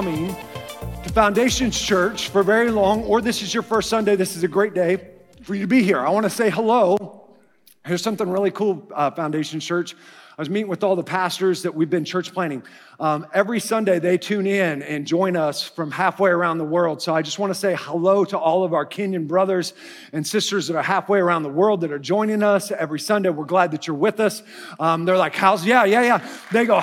Coming to Foundations Church for very long, or this is your first Sunday, this is a great day for you to be here. I want to say hello. Here's something really cool, uh, Foundations Church. I was meeting with all the pastors that we've been church planning. Um, every Sunday, they tune in and join us from halfway around the world. So I just want to say hello to all of our Kenyan brothers and sisters that are halfway around the world that are joining us every Sunday. We're glad that you're with us. Um, they're like, How's, yeah, yeah, yeah. They go,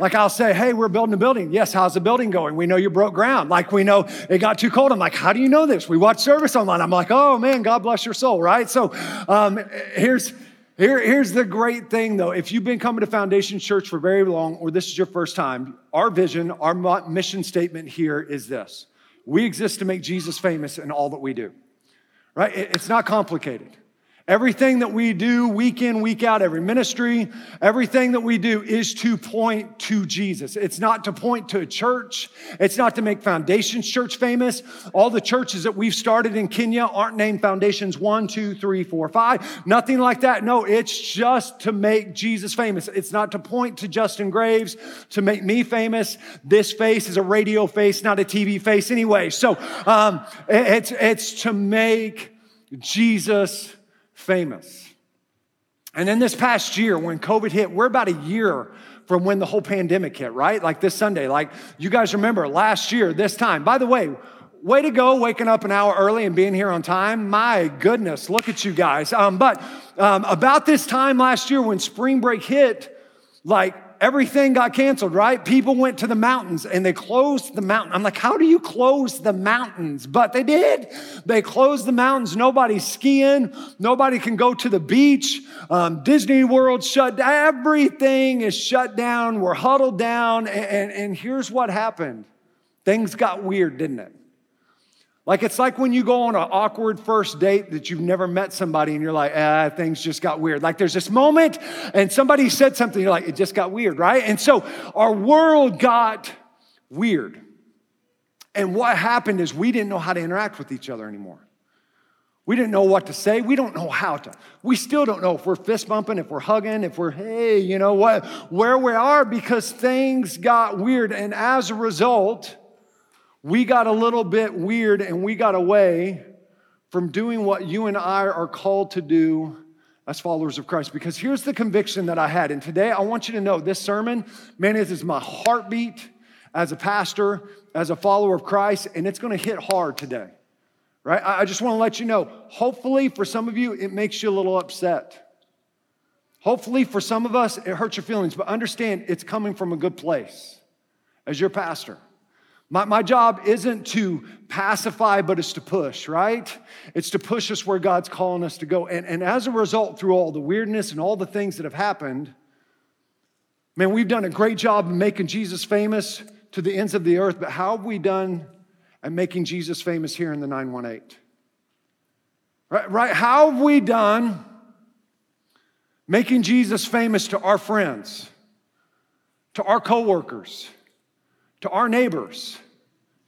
Like I'll say, hey, we're building a building. Yes, how's the building going? We know you broke ground. Like we know it got too cold. I'm like, how do you know this? We watch service online. I'm like, oh man, God bless your soul, right? So um, here's here, here's the great thing though. If you've been coming to Foundation Church for very long, or this is your first time, our vision, our mission statement here is this: we exist to make Jesus famous in all that we do. Right? It's not complicated. Everything that we do week in, week out, every ministry, everything that we do is to point to Jesus. It's not to point to a church. It's not to make Foundations Church famous. All the churches that we've started in Kenya aren't named Foundations one, two, three, four, five. Nothing like that. No, it's just to make Jesus famous. It's not to point to Justin Graves, to make me famous. This face is a radio face, not a TV face anyway. So um, it's, it's to make Jesus famous. And then this past year, when COVID hit, we're about a year from when the whole pandemic hit, right? Like this Sunday. Like you guys remember last year, this time. By the way, way to go waking up an hour early and being here on time. My goodness, look at you guys. Um, but um, about this time last year when spring break hit, like everything got canceled, right? People went to the mountains and they closed the mountain. I'm like, how do you close the mountains? But they did. They closed the mountains. Nobody's skiing. Nobody can go to the beach. Um, Disney World shut down. Everything is shut down. We're huddled down. And, and, and here's what happened things got weird, didn't it? Like it's like when you go on an awkward first date that you've never met somebody and you're like, ah, things just got weird. Like there's this moment and somebody said something, you're like, it just got weird, right? And so our world got weird. And what happened is we didn't know how to interact with each other anymore. We didn't know what to say. We don't know how to. We still don't know if we're fist bumping, if we're hugging, if we're, hey, you know what, where we are because things got weird. And as a result, we got a little bit weird and we got away from doing what you and I are called to do as followers of Christ. Because here's the conviction that I had. And today I want you to know this sermon, man, this is my heartbeat as a pastor, as a follower of Christ, and it's going to hit hard today. Right? I I just want to let you know, hopefully for some of you, it makes you a little upset. Hopefully for some of us, it hurts your feelings, but understand it's coming from a good place as your pastor. My, my job isn't to pacify, but it's to push, right? It's to push us where God's calling us to go. And, and as a result, through all the weirdness and all the things that have happened, man, we've done a great job of making Jesus famous to the ends of the earth, but how have we done at making Jesus famous here in the 918? Right? right? How have we done making Jesus famous to our friends, to our coworkers? To our neighbors,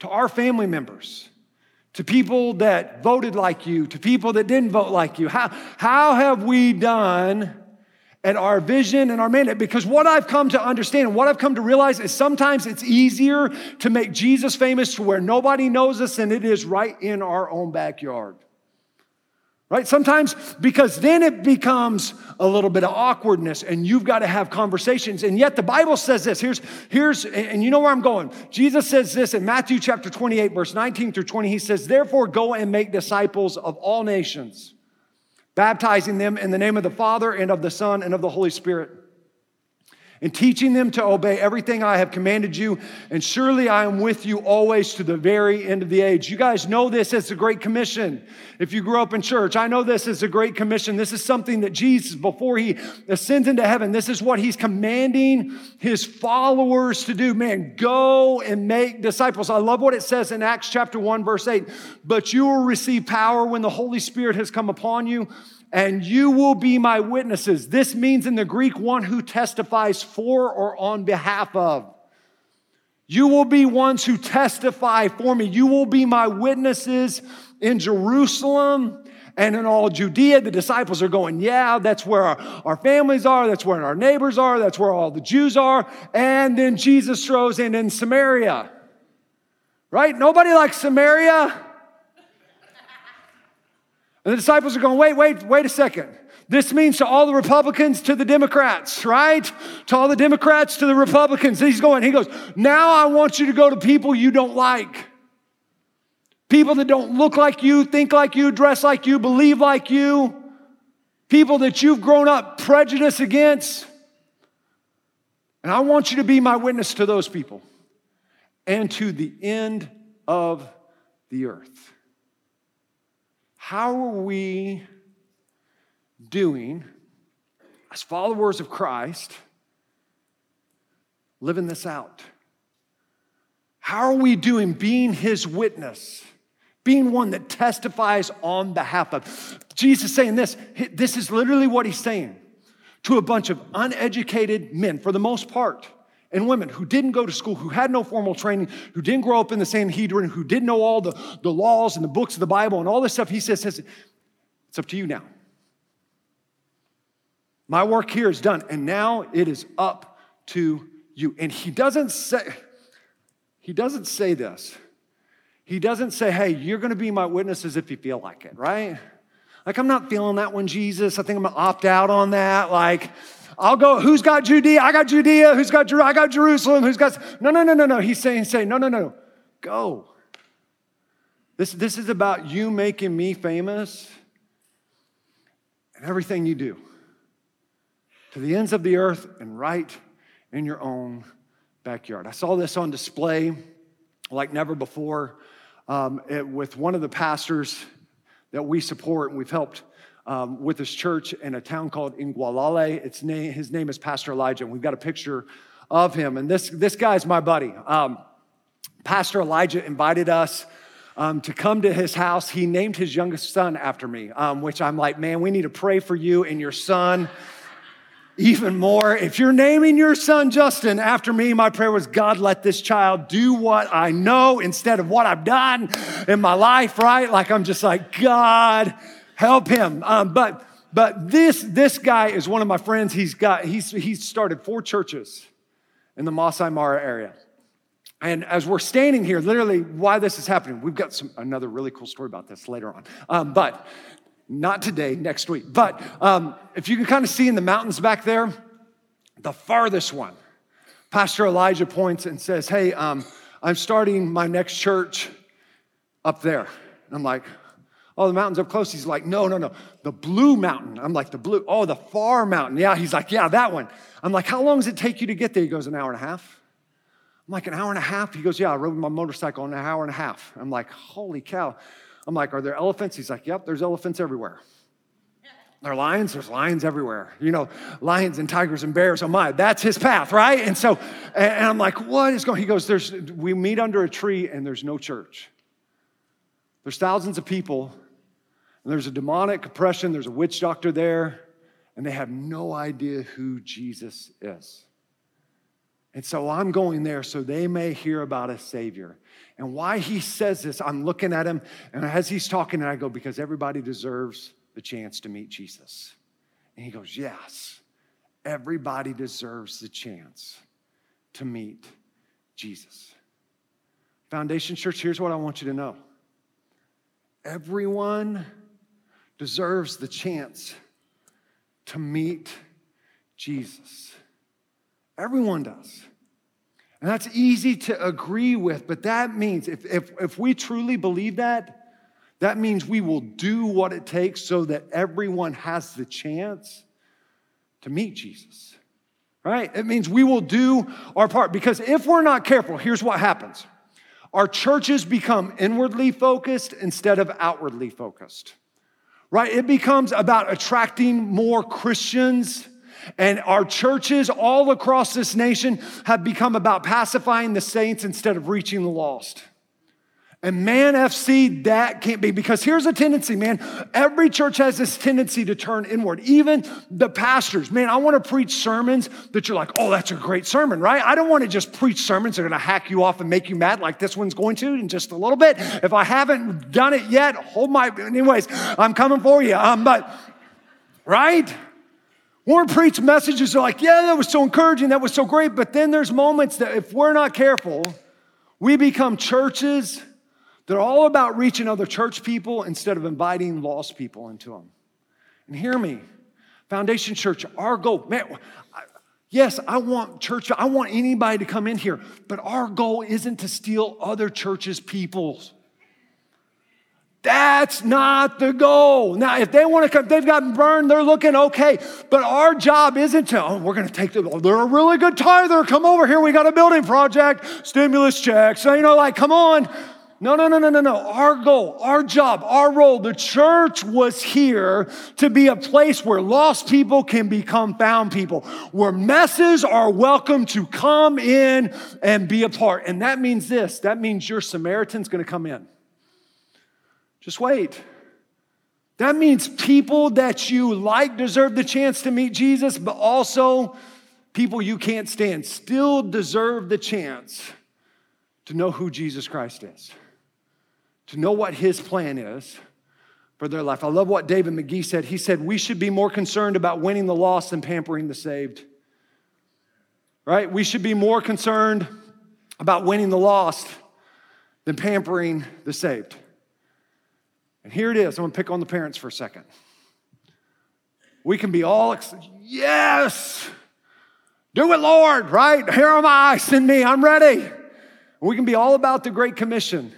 to our family members, to people that voted like you, to people that didn't vote like you? How, how have we done at our vision and our mandate? Because what I've come to understand and what I've come to realize is sometimes it's easier to make Jesus famous to where nobody knows us than it is right in our own backyard. Right? Sometimes because then it becomes a little bit of awkwardness and you've got to have conversations. And yet the Bible says this. Here's, here's, and you know where I'm going. Jesus says this in Matthew chapter 28, verse 19 through 20. He says, Therefore, go and make disciples of all nations, baptizing them in the name of the Father and of the Son and of the Holy Spirit and teaching them to obey everything I have commanded you. And surely I am with you always to the very end of the age. You guys know this as the Great Commission. If you grew up in church, I know this as a Great Commission. This is something that Jesus, before he ascends into heaven, this is what he's commanding his followers to do. Man, go and make disciples. I love what it says in Acts chapter 1, verse 8. But you will receive power when the Holy Spirit has come upon you and you will be my witnesses. This means in the Greek, one who testifies for or on behalf of. You will be ones who testify for me. You will be my witnesses in Jerusalem and in all Judea. The disciples are going, Yeah, that's where our, our families are. That's where our neighbors are. That's where all the Jews are. And then Jesus throws in in Samaria. Right? Nobody likes Samaria. And the disciples are going, wait, wait, wait a second. This means to all the Republicans, to the Democrats, right? To all the Democrats, to the Republicans. He's going, he goes, now I want you to go to people you don't like. People that don't look like you, think like you, dress like you, believe like you. People that you've grown up prejudice against. And I want you to be my witness to those people and to the end of the earth. How are we doing as followers of Christ living this out? How are we doing being his witness? Being one that testifies on behalf of. Jesus saying this, this is literally what he's saying to a bunch of uneducated men, for the most part and women who didn't go to school, who had no formal training, who didn't grow up in the Sanhedrin, who didn't know all the, the laws and the books of the Bible and all this stuff, he says, says, It's up to you now. My work here is done, and now it is up to you. And he doesn't say, he doesn't say this. He doesn't say, hey, you're gonna be my witnesses if you feel like it, right? Like, I'm not feeling that one, Jesus. I think I'm gonna opt out on that. Like, I'll go, who's got Judea? I got Judea. Who's got Jerusalem? I got Jerusalem. Who's got, no, no, no, no, no. He's saying, saying, no, no, no, go. This, this is about you making me famous and everything you do to the ends of the earth and right in your own backyard. I saw this on display like never before um, it, with one of the pastors that we support and we've helped um, with this church in a town called Ingualale. It's name, his name is Pastor Elijah, and we've got a picture of him. And this, this guy's my buddy. Um, Pastor Elijah invited us um, to come to his house. He named his youngest son after me, um, which I'm like, man, we need to pray for you and your son even more. If you're naming your son Justin after me, my prayer was, God, let this child do what I know instead of what I've done in my life, right? Like, I'm just like, God, help him. Um, but but this this guy is one of my friends. He's got he's he's started four churches in the Masai Mara area. And as we're standing here, literally, why this is happening, we've got some another really cool story about this later on. Um, but not today, next week. But um, if you can kind of see in the mountains back there, the farthest one, Pastor Elijah points and says, "Hey, um, I'm starting my next church up there." And I'm like, Oh, the mountain's up close. He's like, No, no, no. The blue mountain. I'm like, The blue. Oh, the far mountain. Yeah. He's like, Yeah, that one. I'm like, How long does it take you to get there? He goes, An hour and a half. I'm like, An hour and a half? He goes, Yeah, I rode my motorcycle in an hour and a half. I'm like, Holy cow. I'm like, Are there elephants? He's like, Yep, there's elephants everywhere. There are lions, there's lions everywhere. You know, lions and tigers and bears. Oh my, that's his path, right? And so, and I'm like, what is going? He goes, There's we meet under a tree and there's no church. There's thousands of people, and there's a demonic oppression, there's a witch doctor there, and they have no idea who Jesus is. And so I'm going there so they may hear about a Savior. And why he says this, I'm looking at him, and as he's talking, I go, because everybody deserves the chance to meet Jesus. And he goes, Yes, everybody deserves the chance to meet Jesus. Foundation Church, here's what I want you to know Everyone deserves the chance to meet Jesus. Everyone does. And that's easy to agree with, but that means if, if, if we truly believe that, that means we will do what it takes so that everyone has the chance to meet Jesus. right? It means we will do our part because if we're not careful, here's what happens our churches become inwardly focused instead of outwardly focused, right? It becomes about attracting more Christians. And our churches all across this nation have become about pacifying the saints instead of reaching the lost. And man, FC, that can't be because here's a tendency, man. Every church has this tendency to turn inward. Even the pastors, man, I want to preach sermons that you're like, oh, that's a great sermon, right? I don't want to just preach sermons that are going to hack you off and make you mad like this one's going to in just a little bit. If I haven't done it yet, hold my, anyways, I'm coming for you. Um, but, right? We're preach messages are like, yeah, that was so encouraging, that was so great. But then there's moments that if we're not careful, we become churches they're all about reaching other church people instead of inviting lost people into them. And hear me, Foundation Church, our goal, man, yes, I want church, I want anybody to come in here, but our goal isn't to steal other churches' peoples. That's not the goal. Now, if they want to come, they've gotten burned, they're looking okay. But our job isn't to, oh, we're going to take them, oh, they're a really good tither. Come over here. We got a building project, stimulus checks. So, you know, like, come on. No, no, no, no, no, no. Our goal, our job, our role, the church was here to be a place where lost people can become found people, where messes are welcome to come in and be a part. And that means this that means your Samaritan's gonna come in. Just wait. That means people that you like deserve the chance to meet Jesus, but also people you can't stand still deserve the chance to know who Jesus Christ is to know what his plan is for their life. I love what David McGee said. He said, We should be more concerned about winning the lost than pampering the saved. Right? We should be more concerned about winning the lost than pampering the saved. And here it is. I'm going to pick on the parents for a second. We can be all, yes, do it, Lord, right? Here am I, send me, I'm ready. We can be all about the Great Commission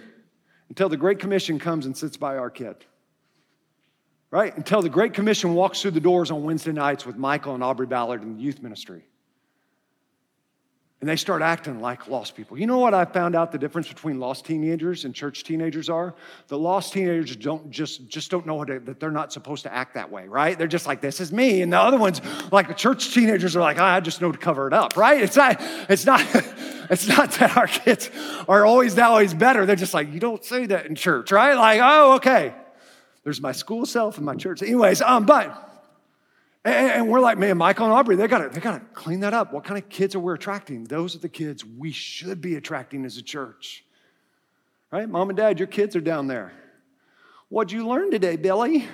until the Great Commission comes and sits by our kid. Right? Until the Great Commission walks through the doors on Wednesday nights with Michael and Aubrey Ballard in the youth ministry. And they start acting like lost people. You know what I found out the difference between lost teenagers and church teenagers are? The lost teenagers don't just, just don't know that they're not supposed to act that way, right? They're just like, this is me. And the other ones, like the church teenagers, are like, oh, I just know to cover it up, right? It's not, it's not, It's not that our kids are always that always better. They're just like, you don't say that in church, right? Like, oh, okay. There's my school self and my church. Anyways, um, but and, and we're like, man, Michael and Aubrey, they gotta, they gotta clean that up. What kind of kids are we attracting? Those are the kids we should be attracting as a church. Right? Mom and dad, your kids are down there. What'd you learn today, Billy?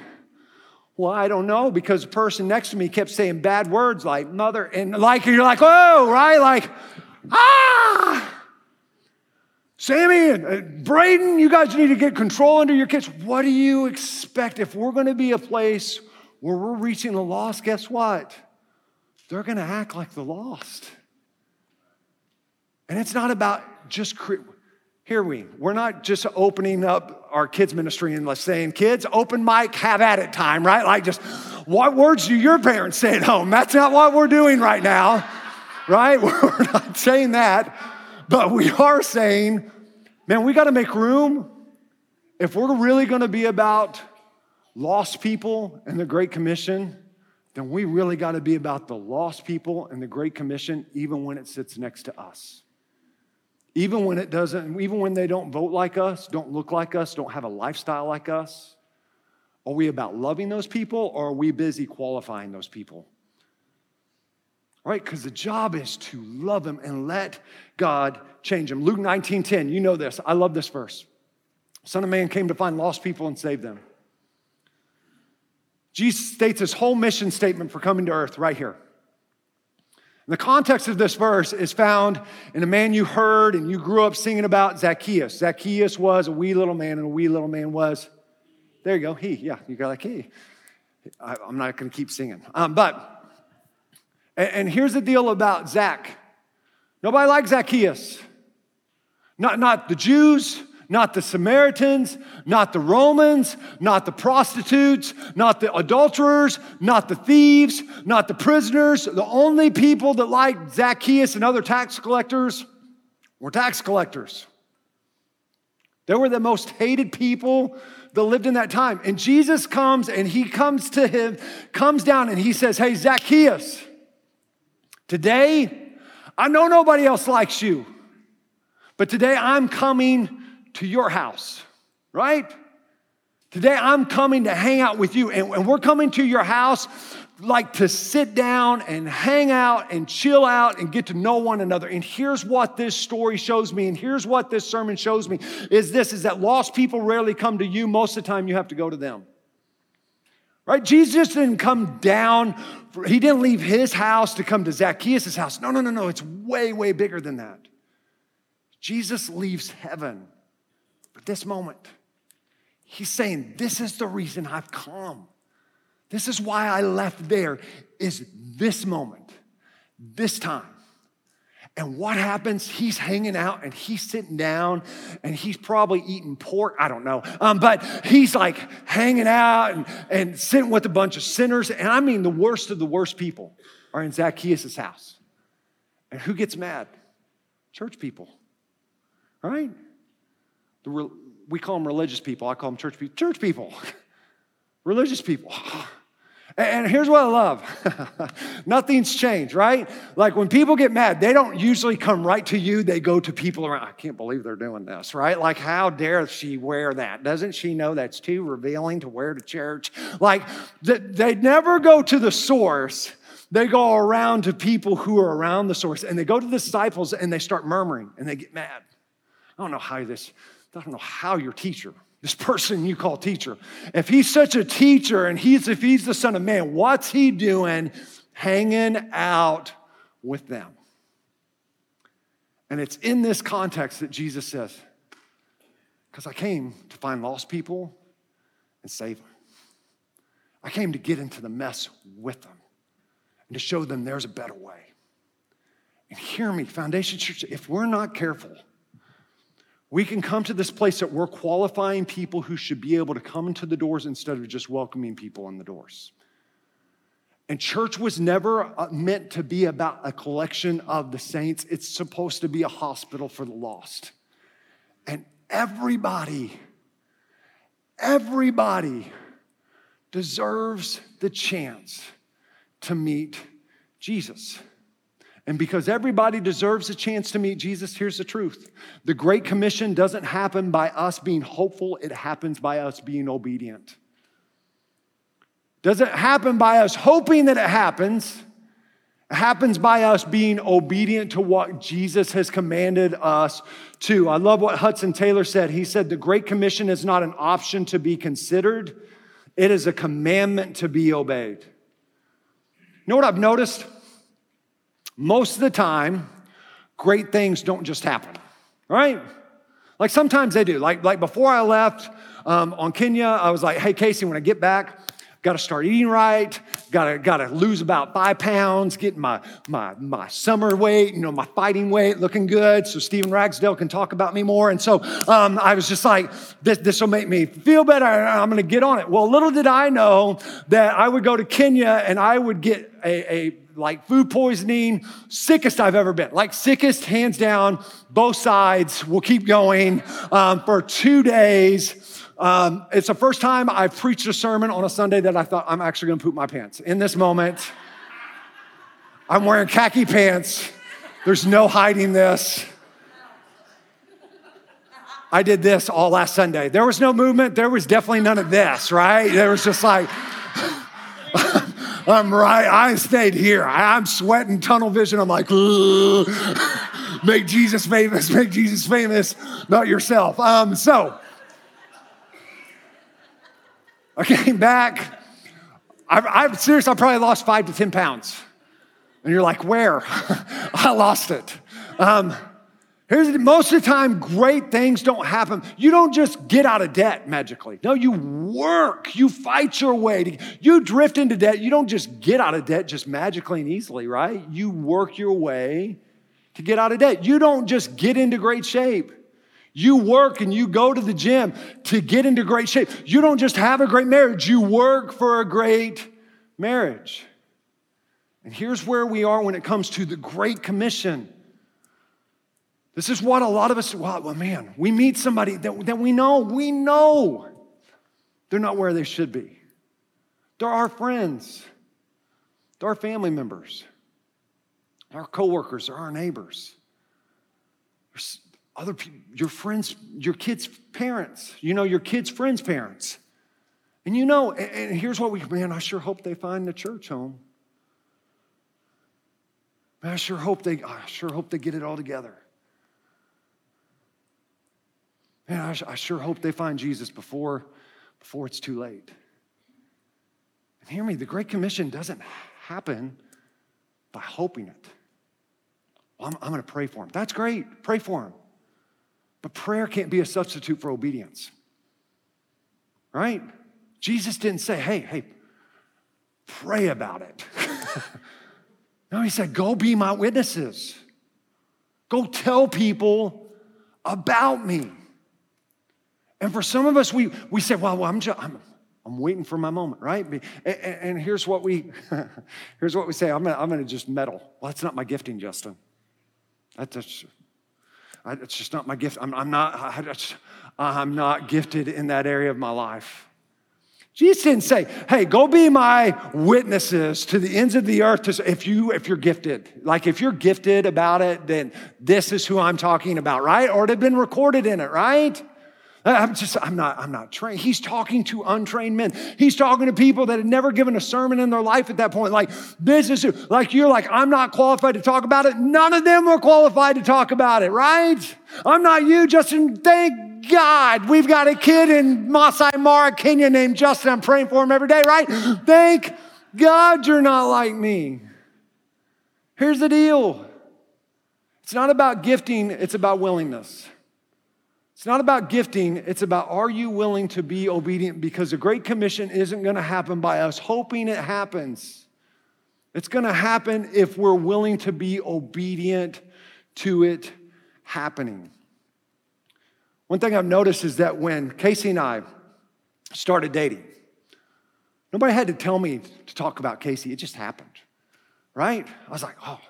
Well, I don't know because the person next to me kept saying bad words like mother and like you're like, oh, right? Like, Ah! Sammy and uh, Braden, you guys need to get control under your kids. What do you expect? If we're going to be a place where we're reaching the lost, guess what? They're going to act like the lost. And it's not about just cre- here we we're not just opening up our kids ministry and like saying kids open mic have at it time right like just what words do your parents say at home that's not what we're doing right now right? We're not saying that, but we are saying, man, we got to make room. If we're really going to be about lost people and the Great Commission, then we really got to be about the lost people and the Great Commission, even when it sits next to us. Even when it doesn't, even when they don't vote like us, don't look like us, don't have a lifestyle like us. Are we about loving those people or are we busy qualifying those people? right? Because the job is to love them and let God change them. Luke 19 10, you know this. I love this verse. Son of Man came to find lost people and save them. Jesus states his whole mission statement for coming to earth right here. And the context of this verse is found in a man you heard and you grew up singing about, Zacchaeus. Zacchaeus was a wee little man, and a wee little man was, there you go, he, yeah, you got like he. I, am not to keep singing. Um, but and, and here's the deal about Zach nobody likes Zacchaeus. Not, not the Jews, not the Samaritans, not the Romans, not the prostitutes, not the adulterers, not the thieves, not the prisoners. The only people that liked Zacchaeus and other tax collectors were tax collectors. They were the most hated people that lived in that time. And Jesus comes and he comes to him, comes down and he says, Hey, Zacchaeus, today, I know nobody else likes you, but today I'm coming to your house, right? Today I'm coming to hang out with you, and, and we're coming to your house like to sit down and hang out and chill out and get to know one another. And here's what this story shows me, and here's what this sermon shows me is this is that lost people rarely come to you. Most of the time, you have to go to them. Right? Jesus didn't come down, for, he didn't leave his house to come to Zacchaeus' house. No, no, no, no. It's way, way bigger than that. Jesus leaves heaven for this moment. He's saying, This is the reason I've come. This is why I left there, is this moment, this time. And what happens? He's hanging out and he's sitting down and he's probably eating pork. I don't know. Um, but he's like hanging out and, and sitting with a bunch of sinners. And I mean, the worst of the worst people are in Zacchaeus' house. And who gets mad? Church people, right? The, we call them religious people. I call them church people. Church people, religious people. And here's what I love nothing's changed, right? Like when people get mad, they don't usually come right to you, they go to people around. I can't believe they're doing this, right? Like, how dare she wear that? Doesn't she know that's too revealing to wear to church? Like, they never go to the source. They go around to people who are around the source and they go to the disciples and they start murmuring and they get mad. I don't know how this, I don't know how your teacher this person you call teacher. If he's such a teacher and he's if he's the son of man, what's he doing hanging out with them? And it's in this context that Jesus says, because I came to find lost people and save them. I came to get into the mess with them and to show them there's a better way. And hear me, Foundation Church, if we're not careful, we can come to this place that we're qualifying people who should be able to come into the doors instead of just welcoming people in the doors. And church was never uh, meant to be about a collection of the saints, it's supposed to be a hospital for the lost. And everybody, everybody deserves the chance to meet Jesus. And because everybody deserves a chance to meet Jesus, here's the truth the Great Commission doesn't happen by us being hopeful, it happens by us being obedient. Doesn't happen by us hoping that it happens. It happens by us being obedient to what Jesus has commanded us to. I love what Hudson Taylor said. He said, The Great Commission is not an option to be considered, it is a commandment to be obeyed. You know what I've noticed? Most of the time, great things don't just happen, right? Like sometimes they do. Like, like before I left um, on Kenya, I was like, hey, Casey, when I get back, got to start eating right, got to got to lose about five pounds, get my, my, my summer weight, you know, my fighting weight looking good so Stephen Ragsdale can talk about me more. And so um, I was just like, this, this will make me feel better. I'm to get on it. Well, little did I know that I would go to Kenya and I would get a, a like food poisoning, sickest I've ever been. Like sickest, hands down, both sides. We'll keep going um, for two days. Um, it's the first time I've preached a sermon on a Sunday that I thought I'm actually going to poop my pants. In this moment, I'm wearing khaki pants. There's no hiding this. I did this all last Sunday. There was no movement. There was definitely none of this, right? There was just like, I'm right. I stayed here. I'm sweating tunnel vision. I'm like, make Jesus famous, make Jesus famous, not yourself. Um, so I came back. I've, I've seriously, I probably lost five to 10 pounds. And you're like, where? I lost it. Um, Here's the, most of the time, great things don't happen. You don't just get out of debt magically. No, you work. You fight your way. To, you drift into debt. You don't just get out of debt just magically and easily, right? You work your way to get out of debt. You don't just get into great shape. You work and you go to the gym to get into great shape. You don't just have a great marriage, you work for a great marriage. And here's where we are when it comes to the Great Commission. This is what a lot of us, well, well man, we meet somebody that, that we know, we know they're not where they should be. They're our friends, they're our family members, our coworkers, they're our neighbors. There's other people, your friends, your kids' parents, you know, your kids' friends' parents. And you know, and, and here's what we, man, I sure hope they find the church home. Man, I sure hope they, I sure hope they get it all together. Man, I, I sure hope they find Jesus before, before it's too late. And hear me, the Great Commission doesn't happen by hoping it. Well, I'm, I'm going to pray for him. That's great. Pray for him. But prayer can't be a substitute for obedience. Right? Jesus didn't say, hey, hey, pray about it. no, he said, go be my witnesses. Go tell people about me. And for some of us, we, we say, well, well I'm, just, I'm, I'm waiting for my moment, right? And, and here's what we here's what we say. I'm gonna, I'm gonna just meddle. Well, that's not my gifting, Justin. That's, that's it's just not my gift. I'm, I'm not, I, I'm not gifted in that area of my life. Jesus didn't say, hey, go be my witnesses to the ends of the earth if, you, if you're gifted. Like if you're gifted about it, then this is who I'm talking about, right? Or it had been recorded in it, right? I'm just, I'm not, I'm not trained. He's talking to untrained men. He's talking to people that had never given a sermon in their life at that point. Like, this is, like, you're like, I'm not qualified to talk about it. None of them were qualified to talk about it, right? I'm not you, Justin. Thank God we've got a kid in Masai Mara, Kenya named Justin. I'm praying for him every day, right? Thank God you're not like me. Here's the deal it's not about gifting, it's about willingness. It's not about gifting, it's about are you willing to be obedient? Because the Great Commission isn't going to happen by us hoping it happens. It's going to happen if we're willing to be obedient to it happening. One thing I've noticed is that when Casey and I started dating, nobody had to tell me to talk about Casey, it just happened, right? I was like, oh,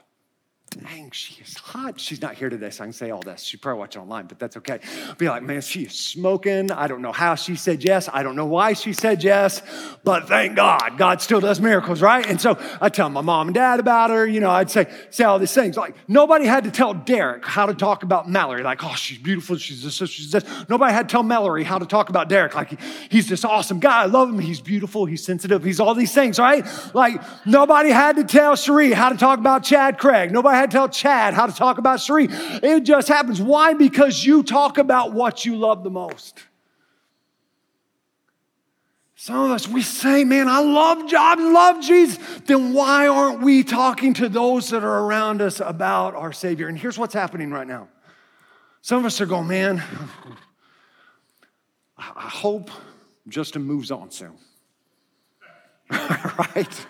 dang, she is hot. She's not here today, so I can say all this. She's probably watching online, but that's okay. Be like, man, she is smoking. I don't know how she said yes. I don't know why she said yes, but thank God, God still does miracles, right? And so I tell my mom and dad about her. You know, I'd say, say all these things. Like nobody had to tell Derek how to talk about Mallory. Like, oh, she's beautiful. She's this, she's this. Nobody had to tell Mallory how to talk about Derek. Like, he, he's this awesome guy. I love him. He's beautiful. He's sensitive. He's all these things, right? Like nobody had to tell Cherie how to talk about Chad Craig. Nobody had to tell Chad how to talk about Cherie. It just happens. Why? Because you talk about what you love the most. Some of us, we say, man, I love God, love Jesus. Then why aren't we talking to those that are around us about our Savior? And here's what's happening right now. Some of us are going, man, I hope Justin moves on soon. right?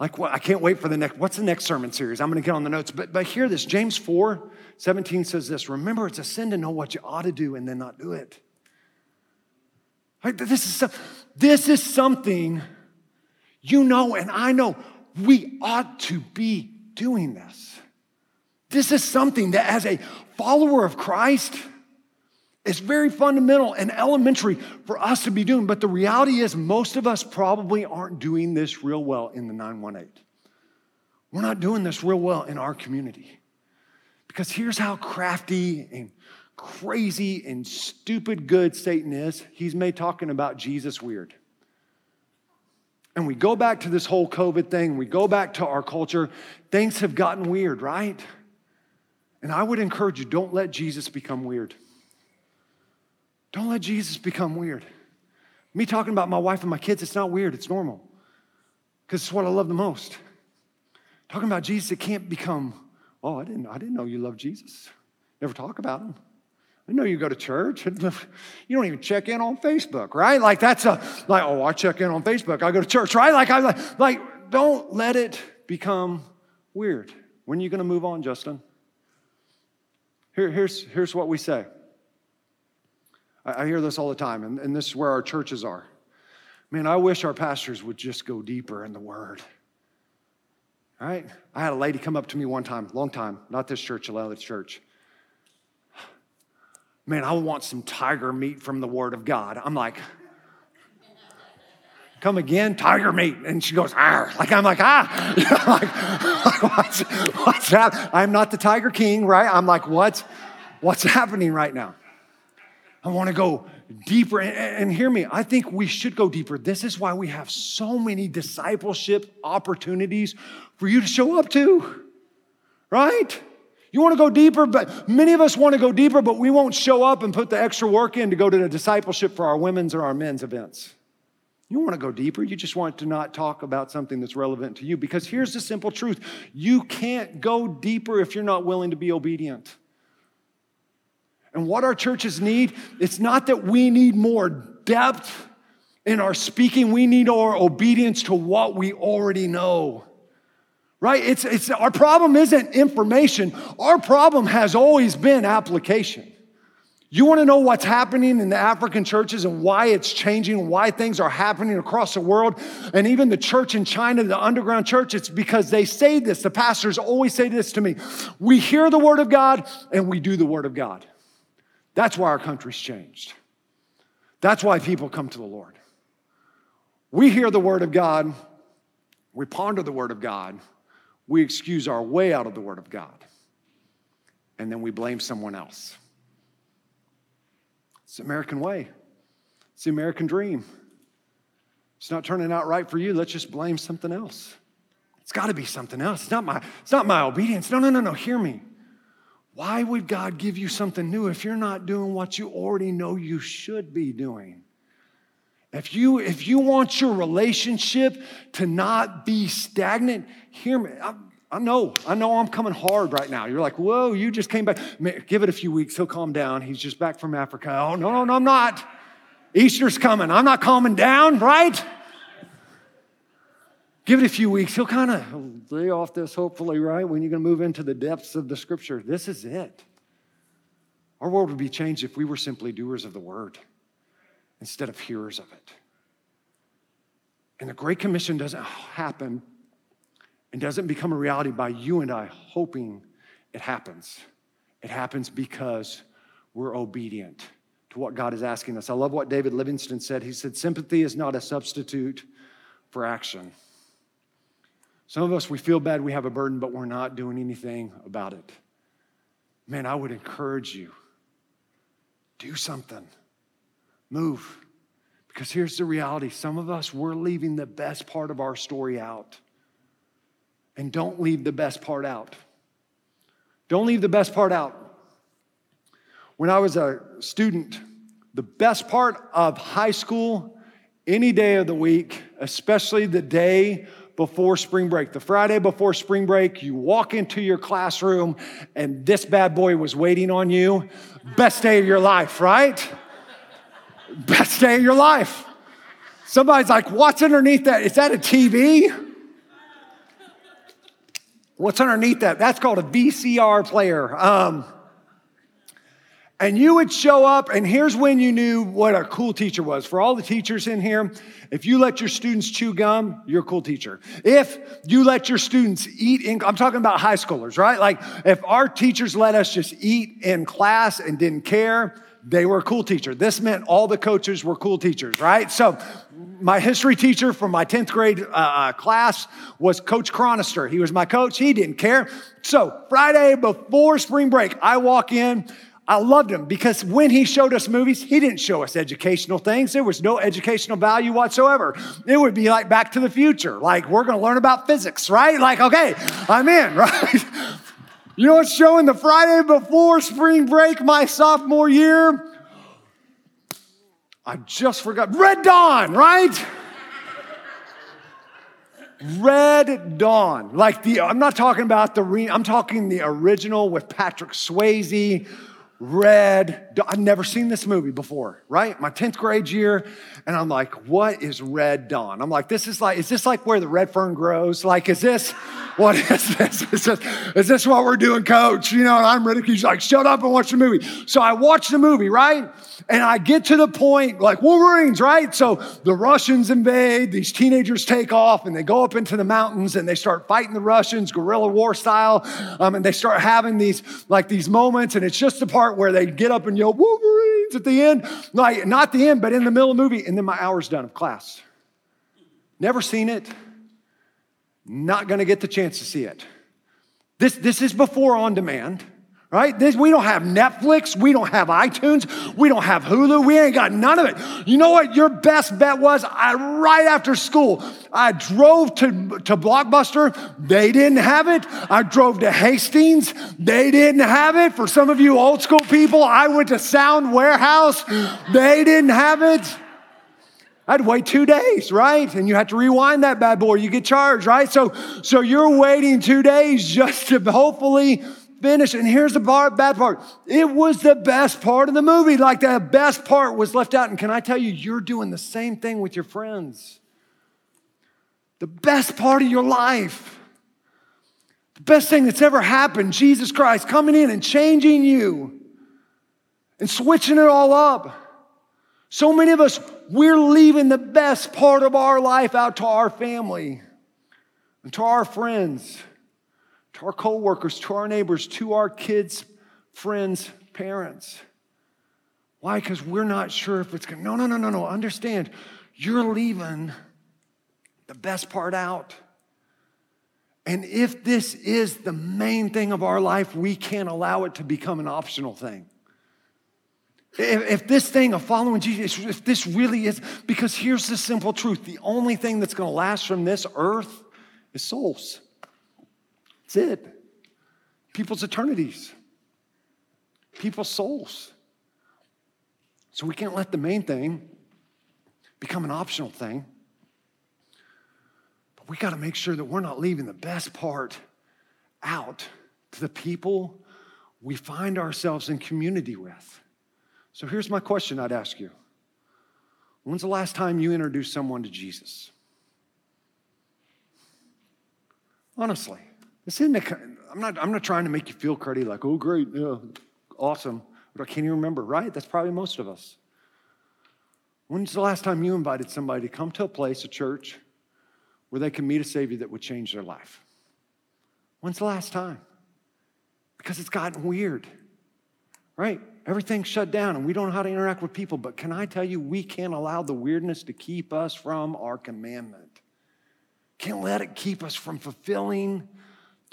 Like, what? I can't wait for the next, what's the next sermon series? I'm going to get on the notes. But, but hear this James 4 17 says this Remember, it's a sin to know what you ought to do and then not do it. Right? This, is, this is something you know and I know we ought to be doing this. This is something that, as a follower of Christ, it's very fundamental and elementary for us to be doing, but the reality is, most of us probably aren't doing this real well in the 918. We're not doing this real well in our community. Because here's how crafty and crazy and stupid good Satan is he's made talking about Jesus weird. And we go back to this whole COVID thing, we go back to our culture, things have gotten weird, right? And I would encourage you don't let Jesus become weird. Don't let Jesus become weird. Me talking about my wife and my kids, it's not weird, it's normal. Because it's what I love the most. Talking about Jesus, it can't become, oh, I didn't, I didn't know you love Jesus. Never talk about him. I know you go to church. You don't even check in on Facebook, right? Like that's a like, oh, I check in on Facebook. I go to church, right? Like I like, like don't let it become weird. When are you going to move on, Justin? Here, here's, here's what we say. I, hear this all the time, and, and this is where our churches are. Man, I wish our pastors would just go deeper in the word. All right? I had a lady come up to me one time, long time, not this church, another church. Man, I want some tiger meat from the Word of God. I'm like, come again, tiger meat. And she goes, ah, like I'm like, ah, you like, what's, what's that? I'm not the tiger king, right? I'm like, what's, what's happening right now? I want to go deeper. And, and hear me, I think we should go deeper. This is why we have so many discipleship opportunities for you to show up to, right? You want to go deeper, but many of us want to go deeper, but we won't show up and put the extra work in to go to the discipleship for our women's or our men's events. You want to go deeper, you just want to not talk about something that's relevant to you. Because here's the simple truth you can't go deeper if you're not willing to be obedient. And what our churches need, it's not that we need more depth in our speaking, we need our obedience to what we already know right? It's, it's, our problem isn't information, our problem has always been application. You want to know what's happening in the African churches and why it's changing, why things are happening across the world, and even the church in China, the underground church, it's because they say this. The pastors always say this to me We hear the word of God and we do the word of God. That's why our country's changed. That's why people come to the Lord. We hear the word of God, we ponder the word of God, we excuse our way out of the Word of God, and then we blame someone else. It's the American way, it's the American dream. It's not turning out right for you. Let's just blame something else. It's got to be something else. It's not my, it's not my obedience. No, no, no, no. Hear me. Why would God give you something new if you're not doing what you already know you should be doing? If you, if you want your relationship to not be stagnant, hear me. I, I know, I know I'm coming hard right now. You're like, whoa, you just came back. Give it a few weeks, he'll calm down. He's just back from Africa. Oh, no, no, no, I'm not. Easter's coming. I'm not calming down, right? Give it a few weeks. He'll kind of lay off this, hopefully, right? When you're going to move into the depths of the scripture. This is it. Our world would be changed if we were simply doers of the word instead of hearers of it. And the Great Commission doesn't happen and doesn't become a reality by you and I hoping it happens. It happens because we're obedient to what God is asking us. I love what David Livingstone said. He said, Sympathy is not a substitute for action. Some of us, we feel bad, we have a burden, but we're not doing anything about it. Man, I would encourage you do something. Move. Because here's the reality some of us, we're leaving the best part of our story out. And don't leave the best part out. Don't leave the best part out. When I was a student, the best part of high school, any day of the week, especially the day before spring break. The Friday before spring break, you walk into your classroom and this bad boy was waiting on you. Best day of your life, right? best day of your life. Somebody's like, What's underneath that? Is that a TV? What's underneath that? That's called a VCR player. Um, and you would show up, and here's when you knew what a cool teacher was. For all the teachers in here, if you let your students chew gum, you're a cool teacher. If you let your students eat in, I'm talking about high schoolers, right? Like if our teachers let us just eat in class and didn't care, they were a cool teacher. This meant all the coaches were cool teachers, right? So, my history teacher from my 10th grade uh, uh, class was Coach Cronister. He was my coach, he didn't care. So, Friday before spring break, I walk in. I loved him because when he showed us movies, he didn't show us educational things. There was no educational value whatsoever. It would be like Back to the Future. Like, we're going to learn about physics, right? Like, okay, I'm in, right? You know what's showing the Friday before spring break my sophomore year? I just forgot. Red Dawn, right? Red Dawn. Like the, I'm not talking about the, I'm talking the original with Patrick Swayze. Red. I'd never seen this movie before, right? My 10th grade year. And I'm like, what is Red Dawn? I'm like, this is like, is this like where the red fern grows? Like, is this, what is this? Is this, is this what we're doing, coach? You know, and I'm ridiculed. He's like, shut up and watch the movie. So I watch the movie, right? And I get to the point, like Wolverines, right? So the Russians invade, these teenagers take off and they go up into the mountains and they start fighting the Russians, guerrilla war style. Um, and they start having these, like these moments. And it's just the part where they get up and yell, Wolverines at the end. Like, not the end, but in the middle of the movie. And then my hour's done of class. Never seen it. Not gonna get the chance to see it. This, this is before on demand right? This, we don't have Netflix. We don't have iTunes. We don't have Hulu. We ain't got none of it. You know what your best bet was? I, right after school, I drove to, to Blockbuster. They didn't have it. I drove to Hastings. They didn't have it. For some of you old school people, I went to Sound Warehouse. They didn't have it. I'd wait two days, right? And you have to rewind that bad boy. You get charged, right? So, so you're waiting two days just to hopefully finished. And here's the bad part it was the best part of the movie. Like the best part was left out. And can I tell you, you're doing the same thing with your friends. The best part of your life, the best thing that's ever happened, Jesus Christ coming in and changing you and switching it all up. So many of us, we're leaving the best part of our life out to our family and to our friends our coworkers, to our neighbors, to our kids, friends, parents. Why? Because we're not sure if it's going to. No, no, no, no, no. Understand, you're leaving the best part out. And if this is the main thing of our life, we can't allow it to become an optional thing. If, if this thing of following Jesus, if this really is, because here's the simple truth the only thing that's going to last from this earth is souls. That's it. People's eternities, people's souls. So we can't let the main thing become an optional thing. But we got to make sure that we're not leaving the best part out to the people we find ourselves in community with. So here's my question I'd ask you When's the last time you introduced someone to Jesus? Honestly. I'm not, I'm not trying to make you feel cruddy like, oh, great, yeah, awesome. But I can't even remember, right? That's probably most of us. When's the last time you invited somebody to come to a place, a church, where they can meet a Savior that would change their life? When's the last time? Because it's gotten weird, right? Everything's shut down and we don't know how to interact with people. But can I tell you, we can't allow the weirdness to keep us from our commandment. Can't let it keep us from fulfilling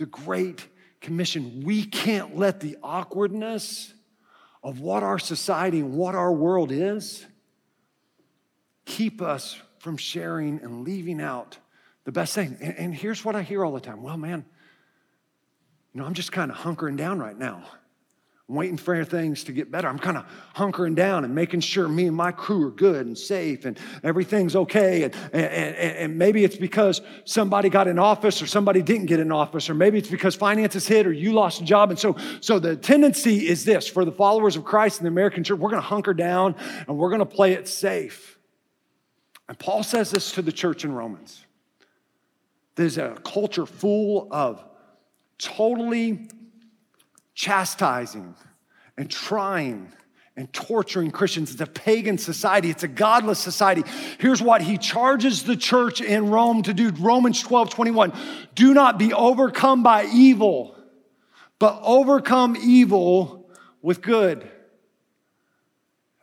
the Great Commission. We can't let the awkwardness of what our society and what our world is keep us from sharing and leaving out the best thing. And, and here's what I hear all the time well, man, you know, I'm just kind of hunkering down right now. Waiting for things to get better. I'm kind of hunkering down and making sure me and my crew are good and safe and everything's okay. And, and, and, maybe it's because somebody got in office or somebody didn't get in office, or maybe it's because finances hit or you lost a job. And so, so the tendency is this for the followers of Christ in the American church, we're going to hunker down and we're going to play it safe. And Paul says this to the church in Romans. There's a culture full of totally chastising and trying and torturing Christians. It's a pagan society, it's a godless society. Here's what he charges the church in Rome to do Romans 12 21. Do not be overcome by evil, but overcome evil with good.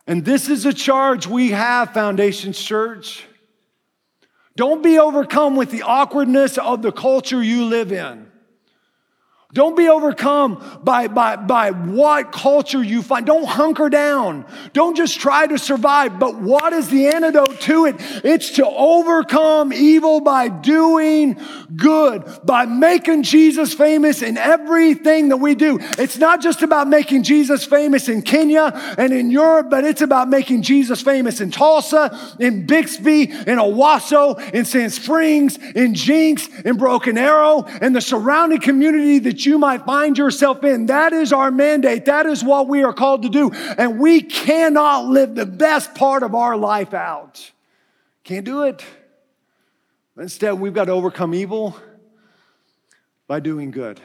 And this is a charge we have, Foundations Church. Don't be overcome with the awkwardness of the culture you live in. Don't be overcome by, by, by what culture you find. Don't hunker down. Don't just try to survive. But what is the antidote to it? It's to overcome evil by doing good, by making Jesus famous in everything that we do. It's not just about making Jesus famous in Kenya and in Europe, but it's about making Jesus famous in Tulsa, in Bixby, in Owasso, in Sand Springs, in Jenks, in Broken Arrow, and the surrounding community that that you might find yourself in. That is our mandate. That is what we are called to do. And we cannot live the best part of our life out. Can't do it. Instead, we've got to overcome evil by doing good.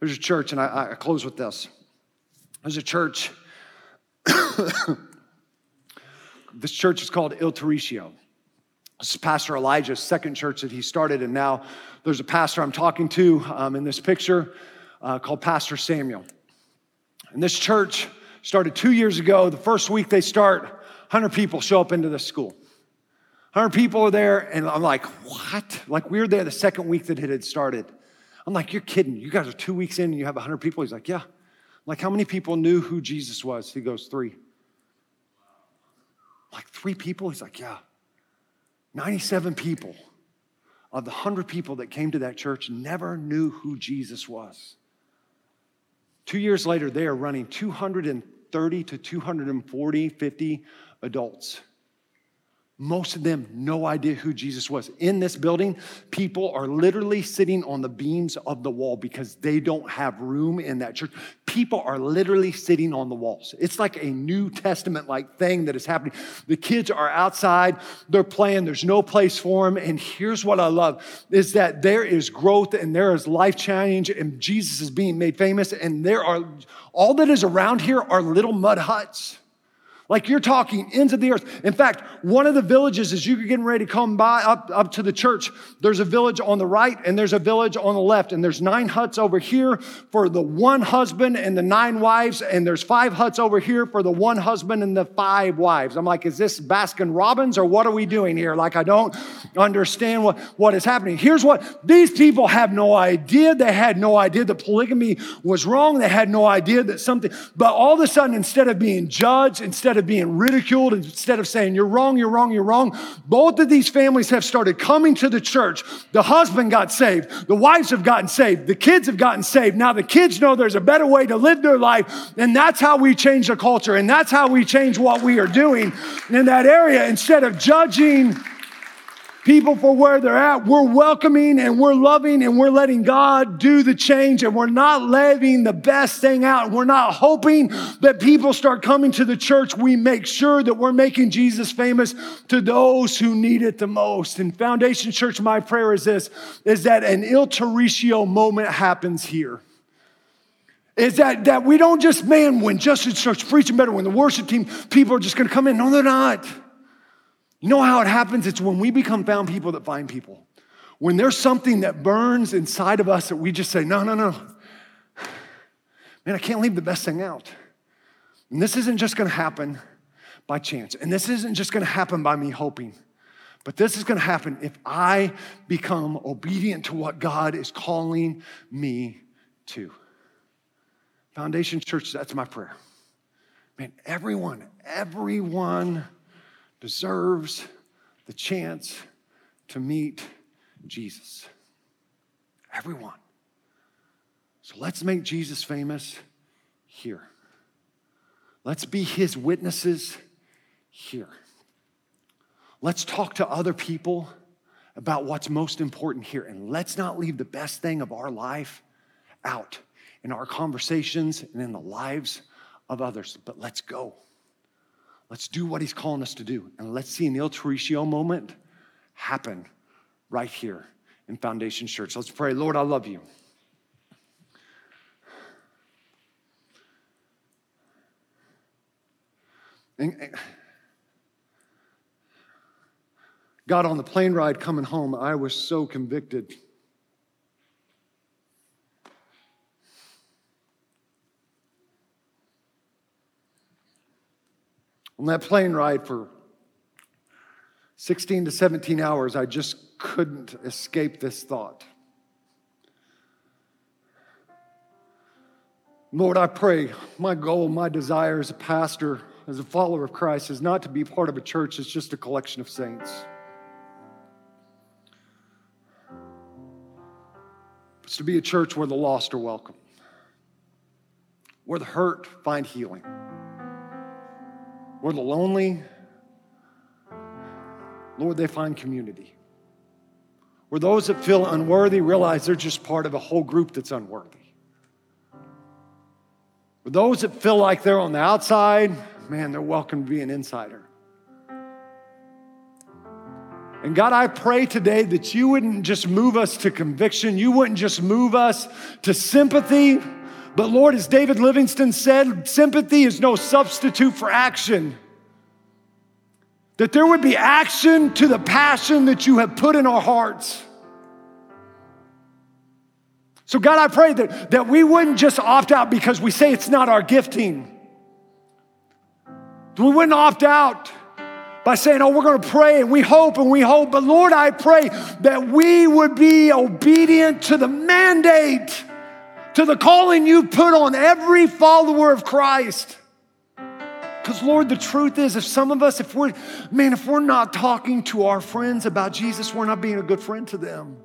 There's a church, and I, I close with this. There's a church. this church is called Il Territio. This is Pastor Elijah's second church that he started, and now there's a pastor I'm talking to um, in this picture uh, called Pastor Samuel. And this church started two years ago. The first week they start, 100 people show up into the school. 100 people are there, and I'm like, what? Like, we were there the second week that it had started. I'm like, you're kidding. You guys are two weeks in and you have 100 people? He's like, yeah. I'm like, how many people knew who Jesus was? He goes, three. I'm like, three people? He's like, yeah. 97 people of the 100 people that came to that church never knew who Jesus was. Two years later, they are running 230 to 240, 50 adults most of them, no idea who Jesus was. In this building, people are literally sitting on the beams of the wall because they don't have room in that church. People are literally sitting on the walls. It's like a New Testament like thing that is happening. The kids are outside, they're playing, there's no place for them. And here's what I love is that there is growth and there is life change and Jesus is being made famous. And there are all that is around here are little mud huts. Like you're talking ends of the earth. In fact, one of the villages, as you're getting ready to come by up, up to the church, there's a village on the right and there's a village on the left. And there's nine huts over here for the one husband and the nine wives. And there's five huts over here for the one husband and the five wives. I'm like, is this Baskin Robbins or what are we doing here? Like, I don't understand what, what is happening. Here's what these people have no idea. They had no idea that polygamy was wrong. They had no idea that something, but all of a sudden, instead of being judged, instead of being ridiculed, instead of saying, You're wrong, you're wrong, you're wrong, both of these families have started coming to the church. The husband got saved, the wives have gotten saved, the kids have gotten saved. Now the kids know there's a better way to live their life, and that's how we change the culture, and that's how we change what we are doing in that area instead of judging people for where they're at. We're welcoming and we're loving and we're letting God do the change and we're not leaving the best thing out. We're not hoping that people start coming to the church. We make sure that we're making Jesus famous to those who need it the most. And Foundation Church, my prayer is this, is that an Il moment happens here is that, that we don't just, man, when Justin starts preaching better, when the worship team, people are just gonna come in. No, they're not. You know how it happens? It's when we become found people that find people. When there's something that burns inside of us that we just say, no, no, no. Man, I can't leave the best thing out. And this isn't just gonna happen by chance. And this isn't just gonna happen by me hoping. But this is gonna happen if I become obedient to what God is calling me to. Foundation Church, that's my prayer. Man, everyone, everyone deserves the chance to meet Jesus. Everyone. So let's make Jesus famous here. Let's be his witnesses here. Let's talk to other people about what's most important here. And let's not leave the best thing of our life out in our conversations and in the lives of others. But let's go. Let's do what he's calling us to do. And let's see an Il Territio moment happen right here in Foundation Church. Let's pray. Lord, I love you. And God, on the plane ride coming home, I was so convicted. On that plane ride for 16 to 17 hours, I just couldn't escape this thought. Lord, I pray my goal, my desire as a pastor, as a follower of Christ, is not to be part of a church that's just a collection of saints. It's to be a church where the lost are welcome, where the hurt find healing or the lonely, Lord, they find community. where those that feel unworthy realize they're just part of a whole group that's unworthy. Where those that feel like they're on the outside, man, they're welcome to be an insider. And God, I pray today that you wouldn't just move us to conviction, you wouldn't just move us to sympathy. But Lord, as David Livingstone said, sympathy is no substitute for action. That there would be action to the passion that you have put in our hearts. So, God, I pray that, that we wouldn't just opt out because we say it's not our gifting. We wouldn't opt out by saying, Oh, we're going to pray and we hope and we hope. But Lord, I pray that we would be obedient to the mandate, to the calling you put on every follower of Christ. Because, Lord, the truth is, if some of us, if we're, man, if we're not talking to our friends about Jesus, we're not being a good friend to them.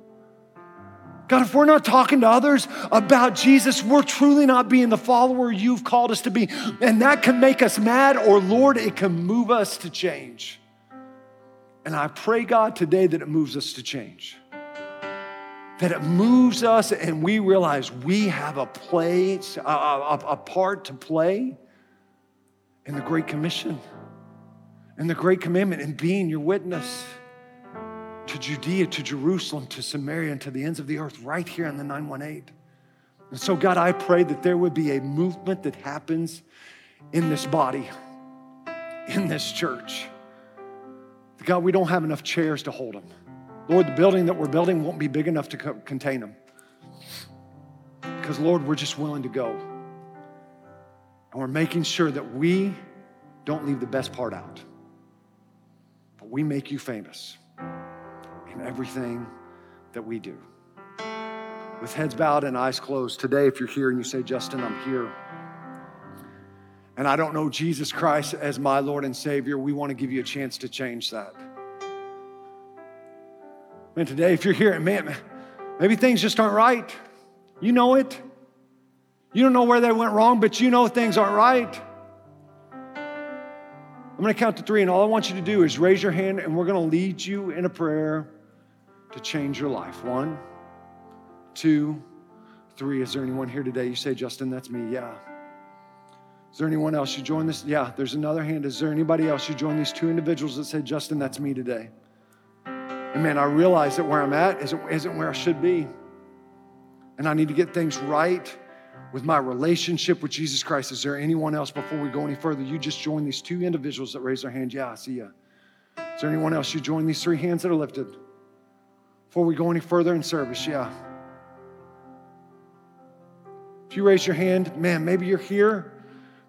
God, if we're not talking to others about Jesus, we're truly not being the follower you've called us to be. And that can make us mad, or Lord, it can move us to change. And I pray, God, today that it moves us to change. That it moves us and we realize we have a place, a, a, a part to play in the Great Commission, in the Great Commandment, in being your witness to Judea, to Jerusalem, to Samaria, and to the ends of the earth, right here in the 918. And so, God, I pray that there would be a movement that happens in this body, in this church. God, we don't have enough chairs to hold them. Lord, the building that we're building won't be big enough to co- contain them. Because, Lord, we're just willing to go. And we're making sure that we don't leave the best part out, but we make you famous in everything that we do. With heads bowed and eyes closed, today, if you're here and you say, Justin, I'm here, and I don't know Jesus Christ as my Lord and Savior, we want to give you a chance to change that. Man, today, if you're here man, maybe things just aren't right, you know it. You don't know where they went wrong, but you know things aren't right. I'm going to count to three, and all I want you to do is raise your hand, and we're going to lead you in a prayer to change your life. One, two, three. Is there anyone here today? You say, Justin, that's me. Yeah. Is there anyone else? You join this? Yeah, there's another hand. Is there anybody else? You join these two individuals that said, Justin, that's me today. And man, I realize that where I'm at isn't, isn't where I should be. And I need to get things right with my relationship with Jesus Christ. Is there anyone else before we go any further? You just join these two individuals that raise their hand. Yeah, I see you. Is there anyone else? You join these three hands that are lifted. Before we go any further in service, yeah. If you raise your hand, man, maybe you're here.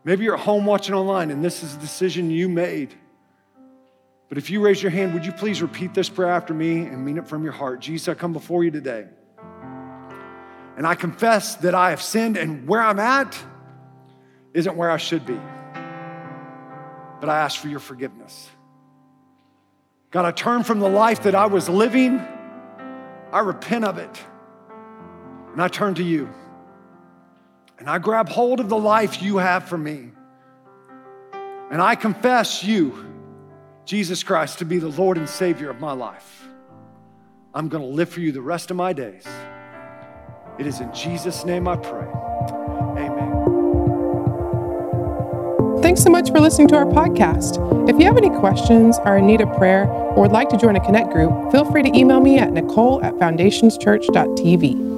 Maybe you're at home watching online and this is a decision you made. But if you raise your hand, would you please repeat this prayer after me and mean it from your heart? Jesus, I come before you today. And I confess that I have sinned and where I'm at isn't where I should be. But I ask for your forgiveness. God, I turn from the life that I was living I repent of it and I turn to you. And I grab hold of the life you have for me. And I confess you, Jesus Christ, to be the Lord and Savior of my life. I'm going to live for you the rest of my days. It is in Jesus' name I pray. Amen. Thanks so much for listening to our podcast. If you have any questions, are in need of prayer, or would like to join a Connect group, feel free to email me at nicole at foundationschurch.tv.